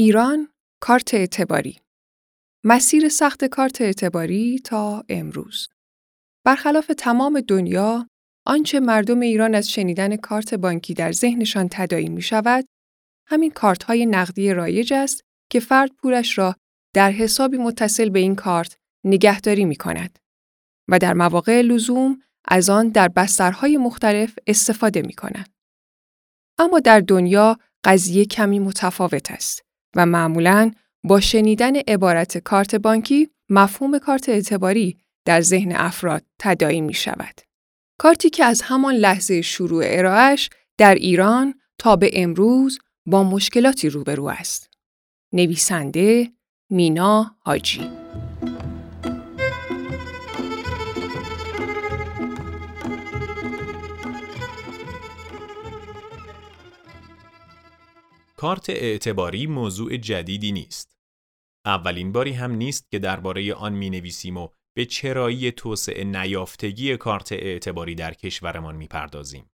ایران کارت اعتباری. مسیر سخت کارت اعتباری تا امروز. برخلاف تمام دنیا آنچه مردم ایران از شنیدن کارت بانکی در ذهنشان تدایی می شود همین کارت های نقدی رایج است که فرد پولش را در حسابی متصل به این کارت نگهداری می کند و در مواقع لزوم از آن در بسترهای مختلف استفاده می کند. اما در دنیا قضیه کمی متفاوت است. و معمولاً با شنیدن عبارت کارت بانکی مفهوم کارت اعتباری در ذهن افراد تدایی می شود. کارتی که از همان لحظه شروع ارائهش در ایران تا به امروز با مشکلاتی روبرو است. نویسنده مینا حاجی کارت اعتباری موضوع جدیدی نیست. اولین باری هم نیست که درباره آن می نویسیم و به چرایی توسعه نیافتگی کارت اعتباری در کشورمان می پردازیم.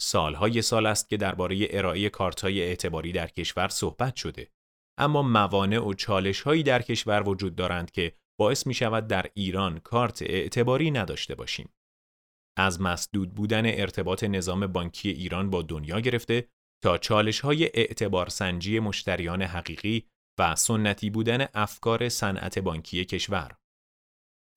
سالهای سال است که درباره ارائه کارت‌های اعتباری در کشور صحبت شده. اما موانع و چالش‌هایی در کشور وجود دارند که باعث می شود در ایران کارت اعتباری نداشته باشیم. از مسدود بودن ارتباط نظام بانکی ایران با دنیا گرفته تا چالش های اعتبار سنجی مشتریان حقیقی و سنتی بودن افکار صنعت بانکی کشور.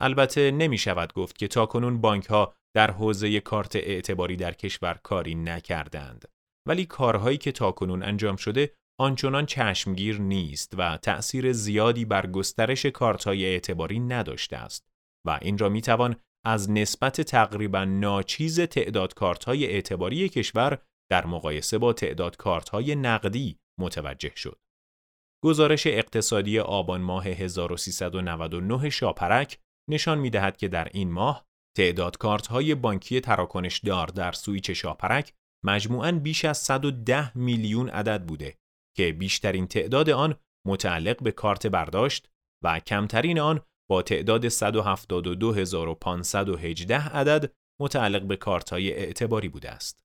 البته نمی شود گفت که تاکنون بانک ها در حوزه کارت اعتباری در کشور کاری نکردند ولی کارهایی که تاکنون انجام شده آنچنان چشمگیر نیست و تأثیر زیادی بر گسترش های اعتباری نداشته است و این را می توان از نسبت تقریبا ناچیز تعداد های اعتباری کشور در مقایسه با تعداد های نقدی متوجه شد. گزارش اقتصادی آبان ماه 1399 شاپرک نشان می دهد که در این ماه تعداد های بانکی تراکنش دار در سویچ شاپرک مجموعاً بیش از 110 میلیون عدد بوده که بیشترین تعداد آن متعلق به کارت برداشت و کمترین آن با تعداد 172518 عدد متعلق به کارت های اعتباری بوده است.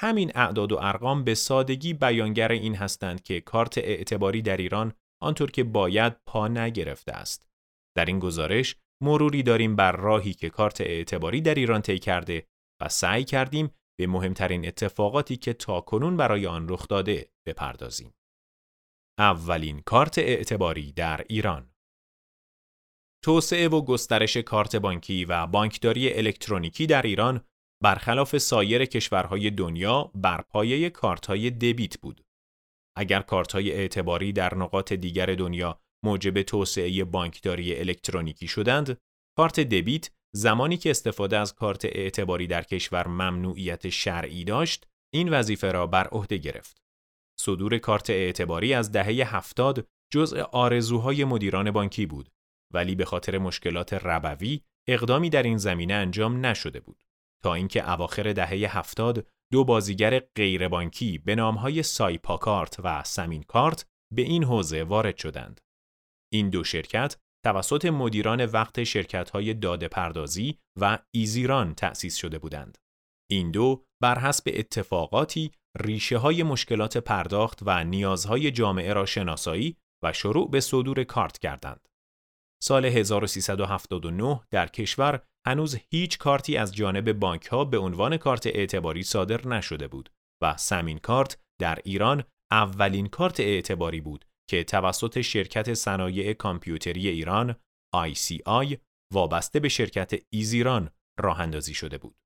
همین اعداد و ارقام به سادگی بیانگر این هستند که کارت اعتباری در ایران آنطور که باید پا نگرفته است. در این گزارش مروری داریم بر راهی که کارت اعتباری در ایران طی کرده و سعی کردیم به مهمترین اتفاقاتی که تا کنون برای آن رخ داده بپردازیم. اولین کارت اعتباری در ایران توسعه و گسترش کارت بانکی و بانکداری الکترونیکی در ایران برخلاف سایر کشورهای دنیا بر پایه کارتهای دبیت بود. اگر کارتهای اعتباری در نقاط دیگر دنیا موجب توسعه بانکداری الکترونیکی شدند، کارت دبیت زمانی که استفاده از کارت اعتباری در کشور ممنوعیت شرعی داشت، این وظیفه را بر عهده گرفت. صدور کارت اعتباری از دهه هفتاد جزء آرزوهای مدیران بانکی بود، ولی به خاطر مشکلات ربوی اقدامی در این زمینه انجام نشده بود. تا اینکه اواخر دهه هفتاد دو بازیگر غیربانکی به نامهای سایپاکارت و سمین کارت به این حوزه وارد شدند. این دو شرکت توسط مدیران وقت شرکت‌های داده پردازی و ایزیران تأسیس شده بودند. این دو بر حسب اتفاقاتی ریشه های مشکلات پرداخت و نیازهای جامعه را شناسایی و شروع به صدور کارت کردند. سال 1379 در کشور هنوز هیچ کارتی از جانب بانک ها به عنوان کارت اعتباری صادر نشده بود و سمین کارت در ایران اولین کارت اعتباری بود که توسط شرکت صنایع کامپیوتری ایران ICI وابسته به شرکت ایزیران راه اندازی شده بود.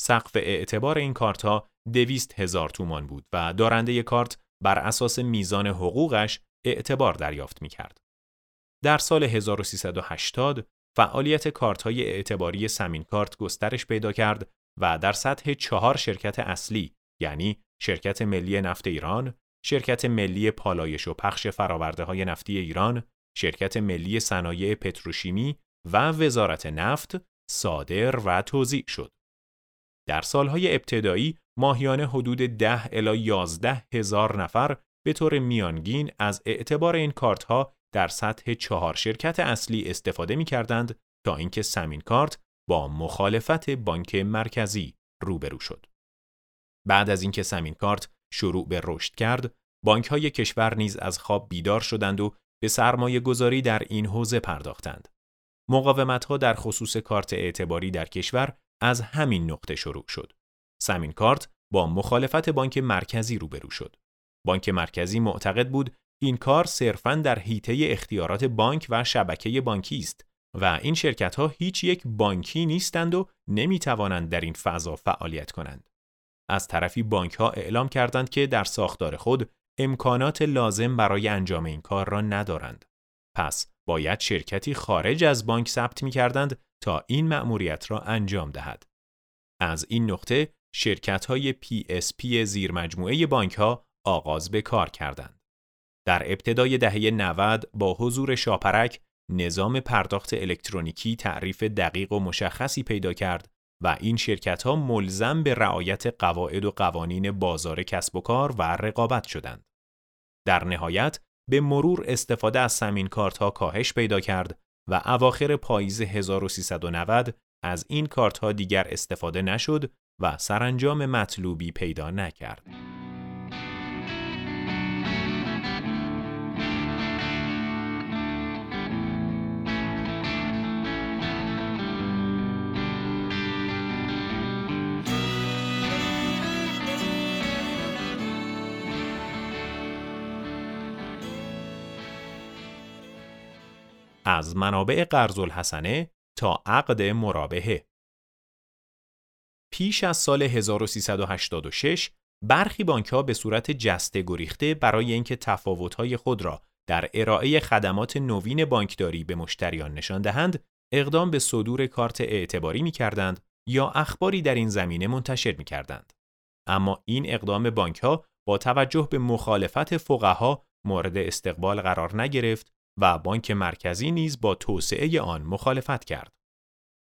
سقف اعتبار این کارت ها دویست هزار تومان بود و دارنده کارت بر اساس میزان حقوقش اعتبار دریافت می کرد. در سال 1380 فعالیت کارت های اعتباری سمین کارت گسترش پیدا کرد و در سطح چهار شرکت اصلی یعنی شرکت ملی نفت ایران، شرکت ملی پالایش و پخش فراورده های نفتی ایران، شرکت ملی صنایع پتروشیمی و وزارت نفت صادر و توزیع شد. در سالهای ابتدایی ماهیانه حدود 10 الی 11 هزار نفر به طور میانگین از اعتبار این کارت ها در سطح چهار شرکت اصلی استفاده می کردند تا اینکه سمین کارت با مخالفت بانک مرکزی روبرو شد. بعد از اینکه سمین کارت شروع به رشد کرد، بانک های کشور نیز از خواب بیدار شدند و به سرمایه گذاری در این حوزه پرداختند. مقاومت ها در خصوص کارت اعتباری در کشور از همین نقطه شروع شد. سمین کارت با مخالفت بانک مرکزی روبرو شد. بانک مرکزی معتقد بود این کار صرفاً در حیطه اختیارات بانک و شبکه بانکی است و این شرکت ها هیچ یک بانکی نیستند و نمی توانند در این فضا فعالیت کنند. از طرفی بانک ها اعلام کردند که در ساختار خود امکانات لازم برای انجام این کار را ندارند. پس باید شرکتی خارج از بانک ثبت می کردند تا این مأموریت را انجام دهد. از این نقطه شرکت های PSP زیر مجموعه بانک ها آغاز به کار کردند. در ابتدای دهه 90 با حضور شاپرک نظام پرداخت الکترونیکی تعریف دقیق و مشخصی پیدا کرد و این شرکت ها ملزم به رعایت قواعد و قوانین بازار کسب و کار و رقابت شدند. در نهایت به مرور استفاده از سمین کارت ها کاهش پیدا کرد و اواخر پاییز 1390 از این کارت ها دیگر استفاده نشد و سرانجام مطلوبی پیدا نکرد. از منابع قرض الحسنه تا عقد مرابحه پیش از سال 1386 برخی بانک ها به صورت جسته گریخته برای اینکه تفاوت‌های خود را در ارائه خدمات نوین بانکداری به مشتریان نشان دهند، اقدام به صدور کارت اعتباری می کردند یا اخباری در این زمینه منتشر می کردند. اما این اقدام بانک ها با توجه به مخالفت فقها مورد استقبال قرار نگرفت و بانک مرکزی نیز با توسعه آن مخالفت کرد.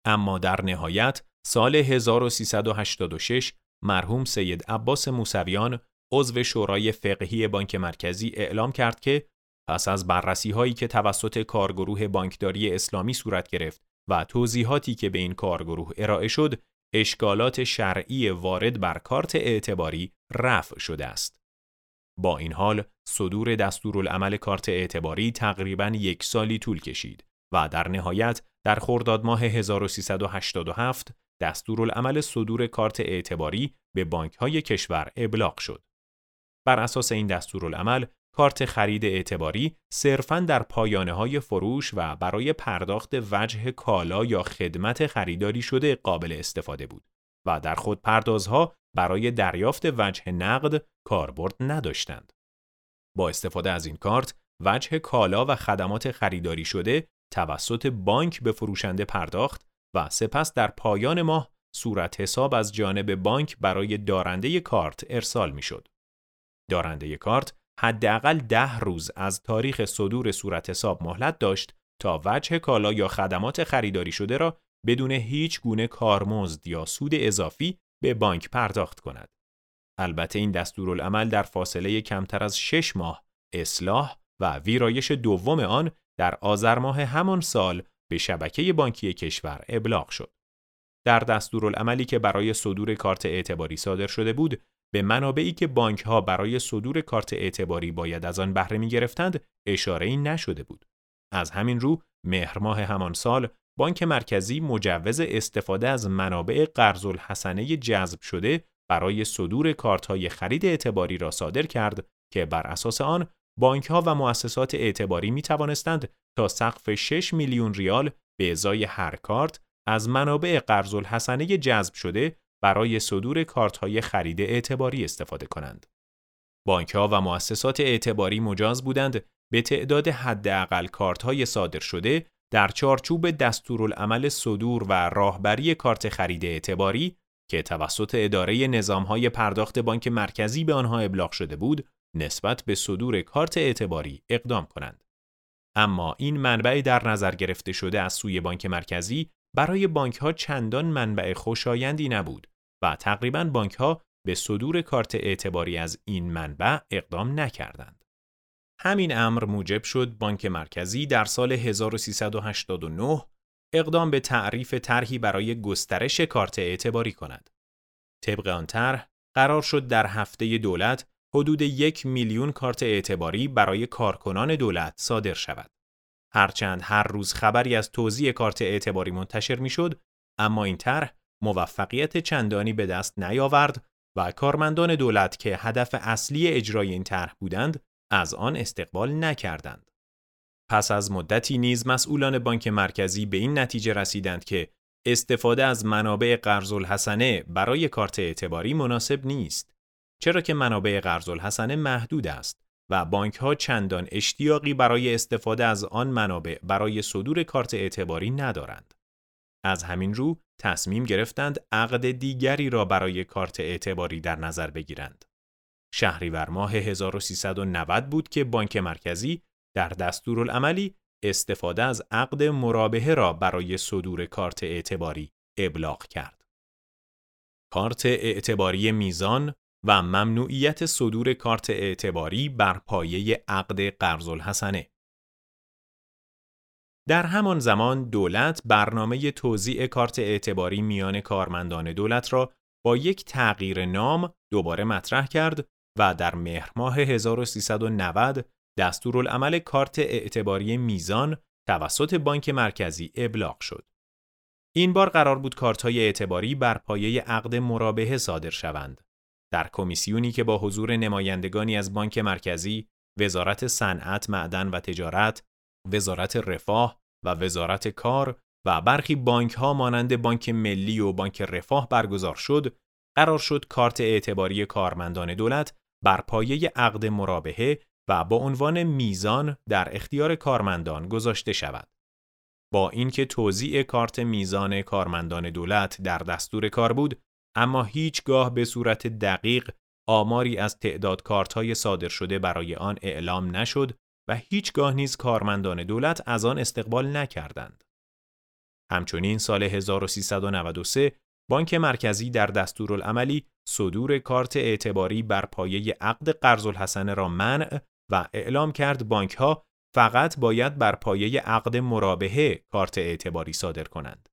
اما در نهایت سال 1386 مرحوم سید عباس موسویان عضو شورای فقهی بانک مرکزی اعلام کرد که پس از بررسی هایی که توسط کارگروه بانکداری اسلامی صورت گرفت و توضیحاتی که به این کارگروه ارائه شد اشکالات شرعی وارد بر کارت اعتباری رفع شده است. با این حال صدور دستورالعمل کارت اعتباری تقریبا یک سالی طول کشید و در نهایت در خرداد ماه 1387 دستورالعمل صدور کارت اعتباری به بانک های کشور ابلاغ شد. بر اساس این دستورالعمل کارت خرید اعتباری صرفاً در پایانه های فروش و برای پرداخت وجه کالا یا خدمت خریداری شده قابل استفاده بود و در خود پردازها برای دریافت وجه نقد کاربرد نداشتند. با استفاده از این کارت وجه کالا و خدمات خریداری شده توسط بانک به فروشنده پرداخت و سپس در پایان ماه صورت حساب از جانب بانک برای دارنده کارت ارسال می‌شد. دارنده کارت حداقل ده روز از تاریخ صدور صورت حساب مهلت داشت تا وجه کالا یا خدمات خریداری شده را بدون هیچ گونه کارمزد یا سود اضافی به بانک پرداخت کند. البته این دستورالعمل در فاصله کمتر از شش ماه اصلاح و ویرایش دوم آن در آذر ماه همان سال به شبکه بانکی کشور ابلاغ شد. در دستورالعملی که برای صدور کارت اعتباری صادر شده بود، به منابعی که بانک ها برای صدور کارت اعتباری باید از آن بهره می گرفتند اشاره ای نشده بود. از همین رو مهر ماه همان سال بانک مرکزی مجوز استفاده از منابع قرض الحسنه جذب شده برای صدور های خرید اعتباری را صادر کرد که بر اساس آن بانک ها و مؤسسات اعتباری می توانستند تا سقف 6 میلیون ریال به ازای هر کارت از منابع قرض الحسنه جذب شده برای صدور کارت های خرید اعتباری استفاده کنند. بانک ها و مؤسسات اعتباری مجاز بودند به تعداد حداقل کارت های صادر شده در چارچوب دستورالعمل صدور و راهبری کارت خرید اعتباری که توسط اداره نظامهای پرداخت بانک مرکزی به آنها ابلاغ شده بود نسبت به صدور کارت اعتباری اقدام کنند. اما این منبع در نظر گرفته شده از سوی بانک مرکزی برای بانک ها چندان منبع خوشایندی نبود و تقریبا بانک ها به صدور کارت اعتباری از این منبع اقدام نکردند. همین امر موجب شد بانک مرکزی در سال 1389 اقدام به تعریف طرحی برای گسترش کارت اعتباری کند. طبق آن طرح قرار شد در هفته دولت حدود یک میلیون کارت اعتباری برای کارکنان دولت صادر شود. هرچند هر روز خبری از توزیع کارت اعتباری منتشر می‌شد، اما این طرح موفقیت چندانی به دست نیاورد و کارمندان دولت که هدف اصلی اجرای این طرح بودند از آن استقبال نکردند. پس از مدتی نیز مسئولان بانک مرکزی به این نتیجه رسیدند که استفاده از منابع قرض الحسنه برای کارت اعتباری مناسب نیست چرا که منابع قرض الحسنه محدود است و بانک ها چندان اشتیاقی برای استفاده از آن منابع برای صدور کارت اعتباری ندارند. از همین رو تصمیم گرفتند عقد دیگری را برای کارت اعتباری در نظر بگیرند. شهریور ماه 1390 بود که بانک مرکزی در دستورالعملی استفاده از عقد مرابحه را برای صدور کارت اعتباری ابلاغ کرد. کارت اعتباری میزان و ممنوعیت صدور کارت اعتباری بر پایه عقد قرض الحسنه در همان زمان دولت برنامه توزیع کارت اعتباری میان کارمندان دولت را با یک تغییر نام دوباره مطرح کرد و در مهر ماه 1390 دستورالعمل کارت اعتباری میزان توسط بانک مرکزی ابلاغ شد. این بار قرار بود کارت های اعتباری بر پایه عقد مرابحه صادر شوند. در کمیسیونی که با حضور نمایندگانی از بانک مرکزی، وزارت صنعت، معدن و تجارت، وزارت رفاه و وزارت کار و برخی بانک ها مانند بانک ملی و بانک رفاه برگزار شد، قرار شد کارت اعتباری کارمندان دولت بر پایه عقد مرابحه و با عنوان میزان در اختیار کارمندان گذاشته شود. با اینکه توزیع کارت میزان کارمندان دولت در دستور کار بود، اما هیچگاه به صورت دقیق آماری از تعداد کارت های صادر شده برای آن اعلام نشد و هیچگاه نیز کارمندان دولت از آن استقبال نکردند. همچنین سال 1393 بانک مرکزی در دستورالعملی صدور کارت اعتباری بر پایه عقد قرض الحسنه را منع و اعلام کرد بانک ها فقط باید بر پایه عقد مرابحه کارت اعتباری صادر کنند.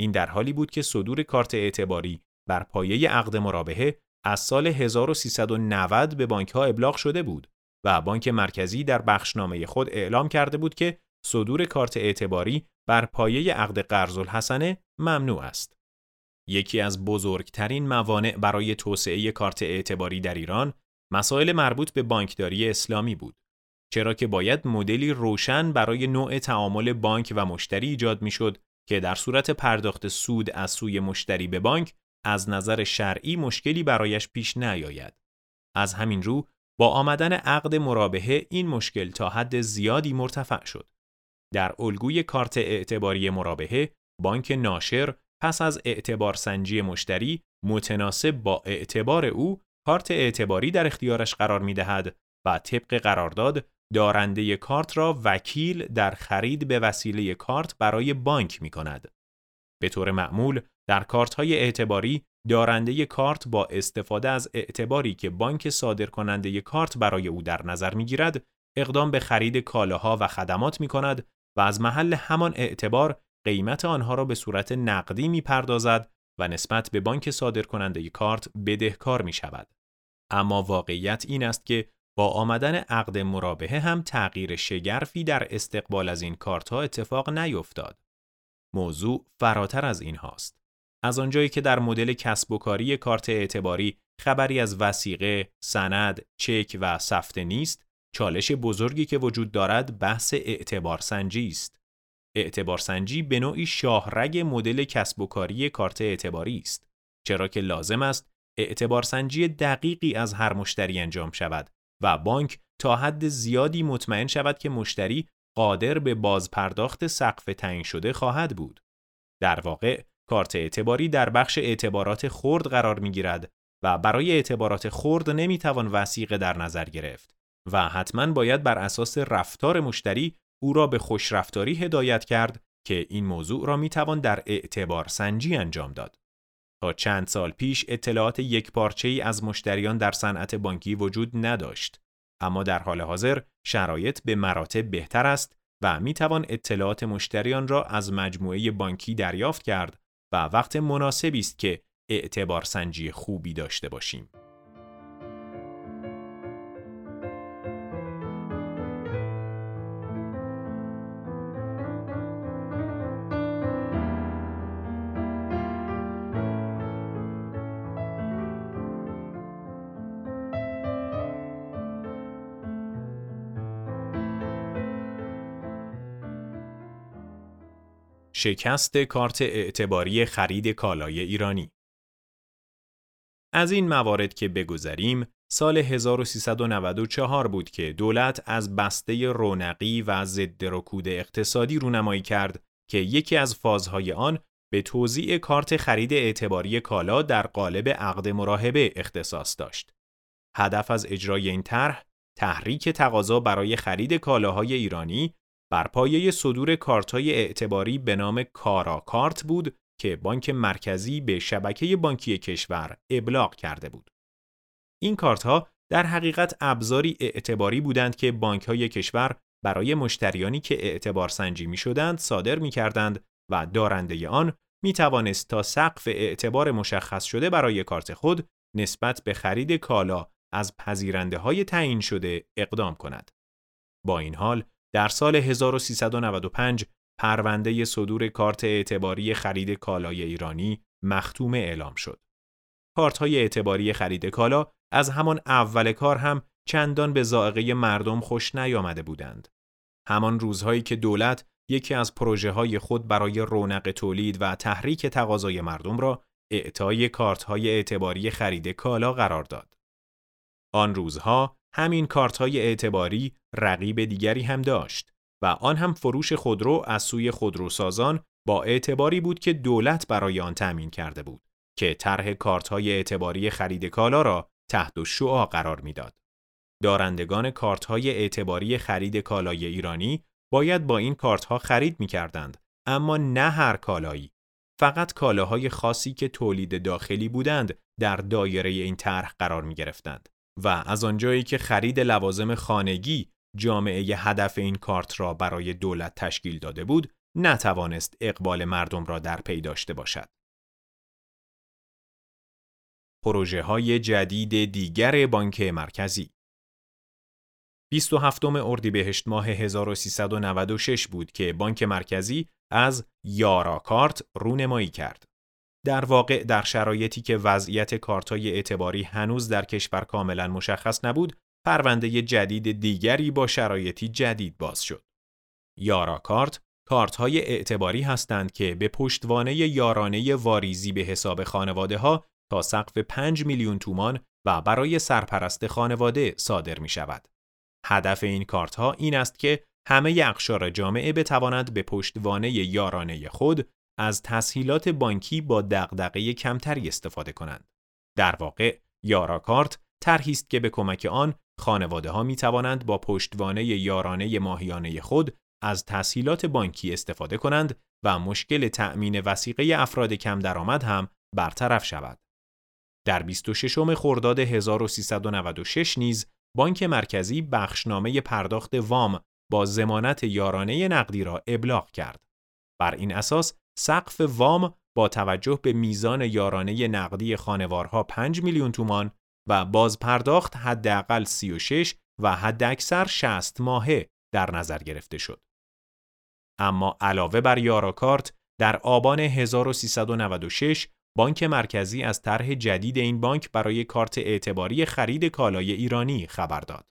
این در حالی بود که صدور کارت اعتباری بر پایه عقد مرابحه از سال 1390 به بانک ها ابلاغ شده بود و بانک مرکزی در بخشنامه خود اعلام کرده بود که صدور کارت اعتباری بر پایه عقد قرض الحسنه ممنوع است. یکی از بزرگترین موانع برای توسعه کارت اعتباری در ایران مسائل مربوط به بانکداری اسلامی بود. چرا که باید مدلی روشن برای نوع تعامل بانک و مشتری ایجاد می‌شد که در صورت پرداخت سود از سوی مشتری به بانک از نظر شرعی مشکلی برایش پیش نیاید. از همین رو با آمدن عقد مرابحه این مشکل تا حد زیادی مرتفع شد. در الگوی کارت اعتباری مرابحه بانک ناشر پس از اعتبار سنجی مشتری متناسب با اعتبار او کارت اعتباری در اختیارش قرار می دهد و طبق قرارداد دارنده کارت را وکیل در خرید به وسیله کارت برای بانک می کند. به طور معمول در کارت های اعتباری دارنده کارت با استفاده از اعتباری که بانک صادر کننده کارت برای او در نظر می گیرد اقدام به خرید کالاها و خدمات می کند و از محل همان اعتبار قیمت آنها را به صورت نقدی می پردازد و نسبت به بانک صادر کننده کارت بدهکار می شود. اما واقعیت این است که با آمدن عقد مرابحه هم تغییر شگرفی در استقبال از این کارت ها اتفاق نیفتاد. موضوع فراتر از این هاست. از آنجایی که در مدل کسب و کاری کارت اعتباری خبری از وسیقه، سند، چک و سفته نیست، چالش بزرگی که وجود دارد بحث اعتبار سنجی است. اعتبار سنجی به نوعی شاهرگ مدل کسب و کاری کارت اعتباری است. چرا که لازم است اعتبار سنجی دقیقی از هر مشتری انجام شود و بانک تا حد زیادی مطمئن شود که مشتری قادر به بازپرداخت سقف تعیین شده خواهد بود. در واقع کارت اعتباری در بخش اعتبارات خرد قرار می گیرد و برای اعتبارات خرد نمی توان وسیقه در نظر گرفت و حتما باید بر اساس رفتار مشتری او را به خوشرفتاری هدایت کرد که این موضوع را می توان در اعتبار سنجی انجام داد. تا چند سال پیش اطلاعات یک پارچه ای از مشتریان در صنعت بانکی وجود نداشت اما در حال حاضر شرایط به مراتب بهتر است و می توان اطلاعات مشتریان را از مجموعه بانکی دریافت کرد و وقت مناسبی است که اعتبار سنجی خوبی داشته باشیم. شکست کارت اعتباری خرید کالای ایرانی از این موارد که بگذریم سال 1394 بود که دولت از بسته رونقی و ضد رکود اقتصادی رونمایی کرد که یکی از فازهای آن به توزیع کارت خرید اعتباری کالا در قالب عقد مراهبه اختصاص داشت. هدف از اجرای این طرح تحریک تقاضا برای خرید کالاهای ایرانی بر پایه صدور کارت‌های اعتباری به نام کارا کارت بود که بانک مرکزی به شبکه بانکی کشور ابلاغ کرده بود. این کارت‌ها در حقیقت ابزاری اعتباری بودند که بانک‌های کشور برای مشتریانی که اعتبار سنجی می شدند صادر می کردند و دارنده آن می توانست تا سقف اعتبار مشخص شده برای کارت خود نسبت به خرید کالا از پذیرنده های تعیین شده اقدام کند. با این حال در سال 1395 پرونده صدور کارت اعتباری خرید کالای ایرانی مختوم اعلام شد. کارت های اعتباری خرید کالا از همان اول کار هم چندان به زائقه مردم خوش نیامده بودند. همان روزهایی که دولت یکی از پروژه های خود برای رونق تولید و تحریک تقاضای مردم را اعطای کارت های اعتباری خرید کالا قرار داد. آن روزها همین کارت های اعتباری رقیب دیگری هم داشت و آن هم فروش خودرو از سوی خودروسازان با اعتباری بود که دولت برای آن تأمین کرده بود که طرح کارت های اعتباری خرید کالا را تحت شعا قرار می‌داد. دارندگان کارت های اعتباری خرید کالای ایرانی باید با این کارت ها خرید می کردند اما نه هر کالایی فقط کالاهای خاصی که تولید داخلی بودند در دایره این طرح قرار می گرفتند و از آنجایی که خرید لوازم خانگی جامعه هدف این کارت را برای دولت تشکیل داده بود نتوانست اقبال مردم را در پی داشته باشد. پروژه های جدید دیگر بانک مرکزی 27 اردیبهشت ماه 1396 بود که بانک مرکزی از یارا کارت رونمایی کرد. در واقع در شرایطی که وضعیت کارت‌های اعتباری هنوز در کشور کاملا مشخص نبود، پرونده جدید دیگری با شرایطی جدید باز شد. یارا کارت کارت های اعتباری هستند که به پشتوانه یارانه واریزی به حساب خانواده ها تا سقف 5 میلیون تومان و برای سرپرست خانواده صادر می شود. هدف این کارت ها این است که همه اقشار جامعه بتوانند به پشتوانه یارانه خود از تسهیلات بانکی با دغدغه کمتری استفاده کنند. در واقع یارا کارت طرحی است که به کمک آن خانواده ها می توانند با پشتوانه یارانه ماهیانه خود از تسهیلات بانکی استفاده کنند و مشکل تأمین وسیقه افراد کم درآمد هم برطرف شود. در 26 خرداد 1396 نیز بانک مرکزی بخشنامه پرداخت وام با زمانت یارانه نقدی را ابلاغ کرد. بر این اساس سقف وام با توجه به میزان یارانه نقدی خانوارها 5 میلیون تومان و باز پرداخت حداقل 36 و حداکثر 60 ماهه در نظر گرفته شد. اما علاوه بر یاراکارت در آبان 1396 بانک مرکزی از طرح جدید این بانک برای کارت اعتباری خرید کالای ایرانی خبر داد.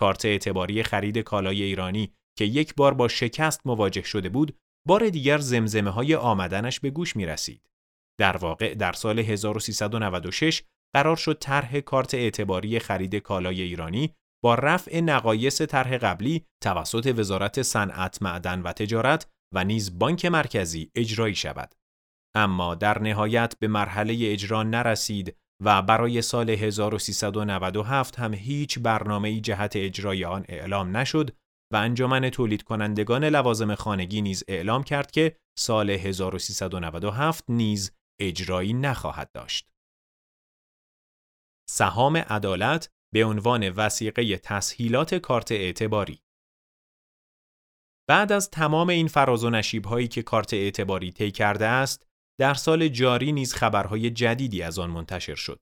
کارت اعتباری خرید کالای ایرانی که یک بار با شکست مواجه شده بود، بار دیگر زمزمه های آمدنش به گوش می رسید. در واقع در سال 1396 قرار شد طرح کارت اعتباری خرید کالای ایرانی با رفع نقایص طرح قبلی توسط وزارت صنعت، معدن و تجارت و نیز بانک مرکزی اجرایی شود. اما در نهایت به مرحله اجرا نرسید و برای سال 1397 هم هیچ برنامه جهت اجرای آن اعلام نشد و انجمن تولید کنندگان لوازم خانگی نیز اعلام کرد که سال 1397 نیز اجرایی نخواهد داشت. سهام عدالت به عنوان وسیقه تسهیلات کارت اعتباری بعد از تمام این فراز و نشیب هایی که کارت اعتباری طی کرده است، در سال جاری نیز خبرهای جدیدی از آن منتشر شد.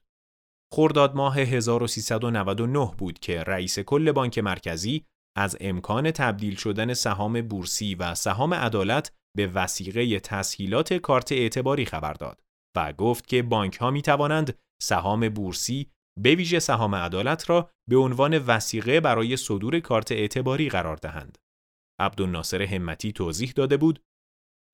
خرداد ماه 1399 بود که رئیس کل بانک مرکزی از امکان تبدیل شدن سهام بورسی و سهام عدالت به وسیقه تسهیلات کارت اعتباری خبر داد و گفت که بانک ها می توانند سهام بورسی به ویژه سهام عدالت را به عنوان وسیقه برای صدور کارت اعتباری قرار دهند. عبدالناصر همتی توضیح داده بود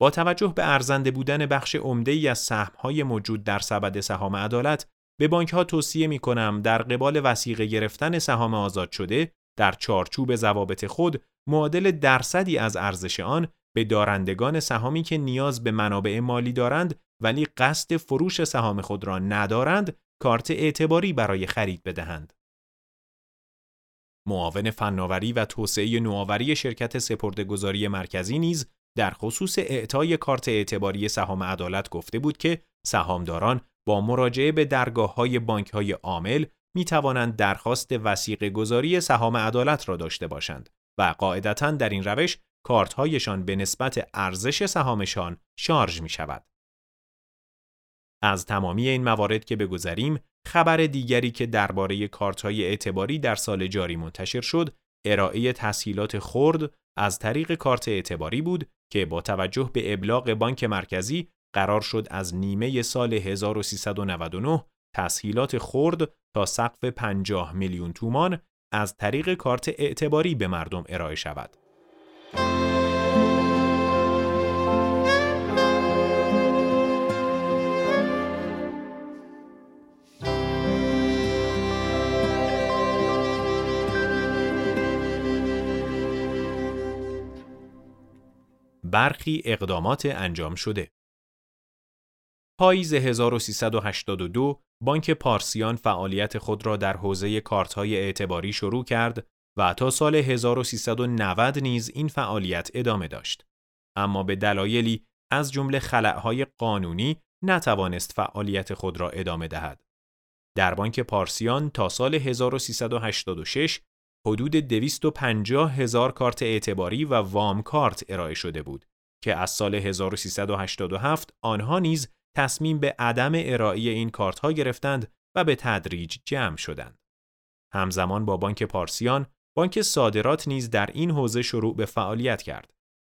با توجه به ارزنده بودن بخش عمده ای از سهم‌های موجود در سبد سهام عدالت به بانک ها توصیه می کنم در قبال وسیقه گرفتن سهام آزاد شده در چارچوب ضوابط خود معادل درصدی از ارزش آن به دارندگان سهامی که نیاز به منابع مالی دارند ولی قصد فروش سهام خود را ندارند کارت اعتباری برای خرید بدهند. معاون فناوری و توسعه نوآوری شرکت سپردهگذاری مرکزی نیز در خصوص اعطای کارت اعتباری سهام عدالت گفته بود که سهامداران با مراجعه به درگاه های بانک های عامل می توانند درخواست وسیق گذاری سهام عدالت را داشته باشند و قاعدتا در این روش کارت هایشان به نسبت ارزش سهامشان شارژ می شود. از تمامی این موارد که بگذریم خبر دیگری که درباره کارت های اعتباری در سال جاری منتشر شد ارائه تسهیلات خرد از طریق کارت اعتباری بود که با توجه به ابلاغ بانک مرکزی قرار شد از نیمه سال 1399 تسهیلات خرد تا سقف 50 میلیون تومان از طریق کارت اعتباری به مردم ارائه شود. برخی اقدامات انجام شده پاییز 1382 بانک پارسیان فعالیت خود را در حوزه کارت‌های اعتباری شروع کرد و تا سال 1390 نیز این فعالیت ادامه داشت. اما به دلایلی از جمله خلأهای قانونی نتوانست فعالیت خود را ادامه دهد. در بانک پارسیان تا سال 1386 حدود 250 هزار کارت اعتباری و وام کارت ارائه شده بود که از سال 1387 آنها نیز تصمیم به عدم ارائه این کارت ها گرفتند و به تدریج جمع شدند. همزمان با بانک پارسیان، بانک صادرات نیز در این حوزه شروع به فعالیت کرد.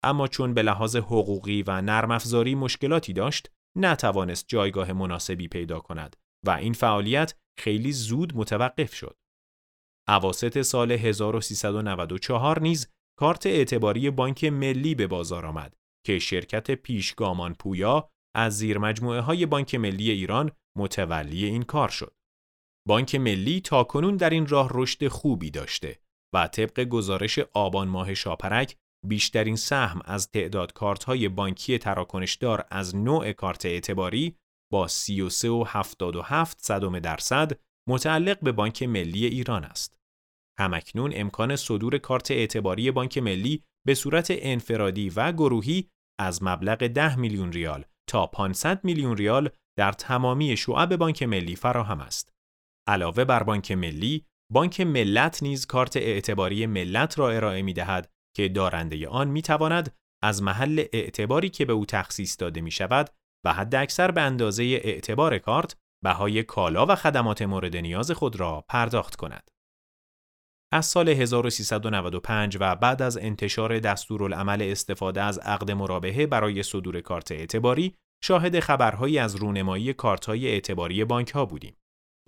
اما چون به لحاظ حقوقی و نرم افزاری مشکلاتی داشت، نتوانست جایگاه مناسبی پیدا کند و این فعالیت خیلی زود متوقف شد. اواسط سال 1394 نیز کارت اعتباری بانک ملی به بازار آمد که شرکت پیشگامان پویا از زیر مجموعه های بانک ملی ایران متولی این کار شد. بانک ملی تا کنون در این راه رشد خوبی داشته و طبق گزارش آبان ماه شاپرک بیشترین سهم از تعداد کارت های بانکی تراکنشدار از نوع کارت اعتباری با 33.77 صدم درصد متعلق به بانک ملی ایران است. همکنون امکان صدور کارت اعتباری بانک ملی به صورت انفرادی و گروهی از مبلغ 10 میلیون ریال تا 500 میلیون ریال در تمامی شعب بانک ملی فراهم است. علاوه بر بانک ملی، بانک ملت نیز کارت اعتباری ملت را ارائه می دهد که دارنده آن می تواند از محل اعتباری که به او تخصیص داده می شود و حد اکثر به اندازه اعتبار کارت بهای کالا و خدمات مورد نیاز خود را پرداخت کند. از سال 1395 و بعد از انتشار دستورالعمل استفاده از عقد مرابحه برای صدور کارت اعتباری شاهد خبرهایی از رونمایی کارت‌های اعتباری بانک‌ها بودیم.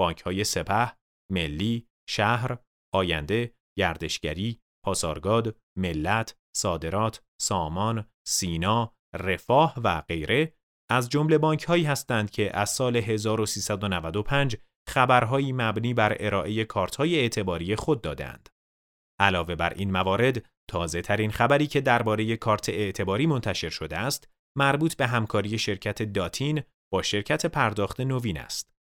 بانک‌های سپه، ملی، شهر، آینده، گردشگری، پاسارگاد، ملت، صادرات، سامان، سینا، رفاه و غیره از جمله بانک‌هایی هستند که از سال 1395 خبرهایی مبنی بر ارائه کارت‌های اعتباری خود دادند. علاوه بر این موارد، تازه ترین خبری که درباره کارت اعتباری منتشر شده است، مربوط به همکاری شرکت داتین با شرکت پرداخت نوین است.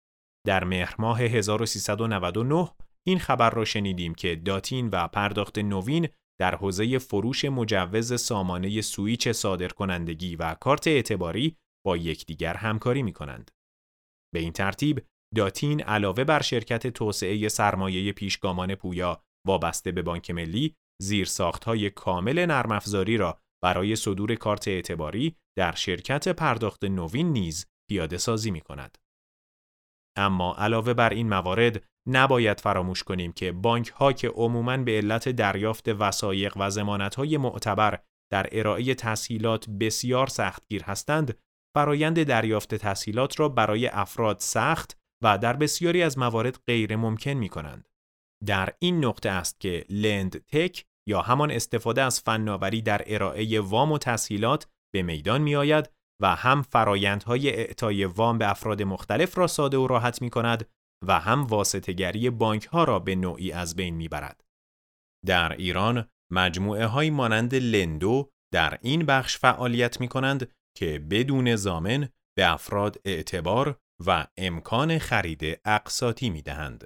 در مهر ماه 1399 این خبر را شنیدیم که داتین و پرداخت نوین در حوزه فروش مجوز سامانه سویچ صادرکنندگی و کارت اعتباری با یکدیگر همکاری می کنند. به این ترتیب داتین علاوه بر شرکت توسعه سرمایه پیشگامان پویا وابسته به بانک ملی زیرساختهای کامل نرم افزاری را برای صدور کارت اعتباری در شرکت پرداخت نوین نیز پیاده سازی می کند. اما علاوه بر این موارد نباید فراموش کنیم که بانک ها که عموماً به علت دریافت وسایق و زمانت های معتبر در ارائه تسهیلات بسیار سختگیر هستند فرایند دریافت تسهیلات را برای افراد سخت و در بسیاری از موارد غیر ممکن می کنند. در این نقطه است که لند تک یا همان استفاده از فناوری در ارائه وام و تسهیلات به میدان می آید و هم فرایندهای اعطای وام به افراد مختلف را ساده و راحت می کند و هم واسطگری بانک ها را به نوعی از بین می برد. در ایران مجموعه های مانند لندو در این بخش فعالیت می کنند که بدون زامن به افراد اعتبار و امکان خرید اقساطی می دهند.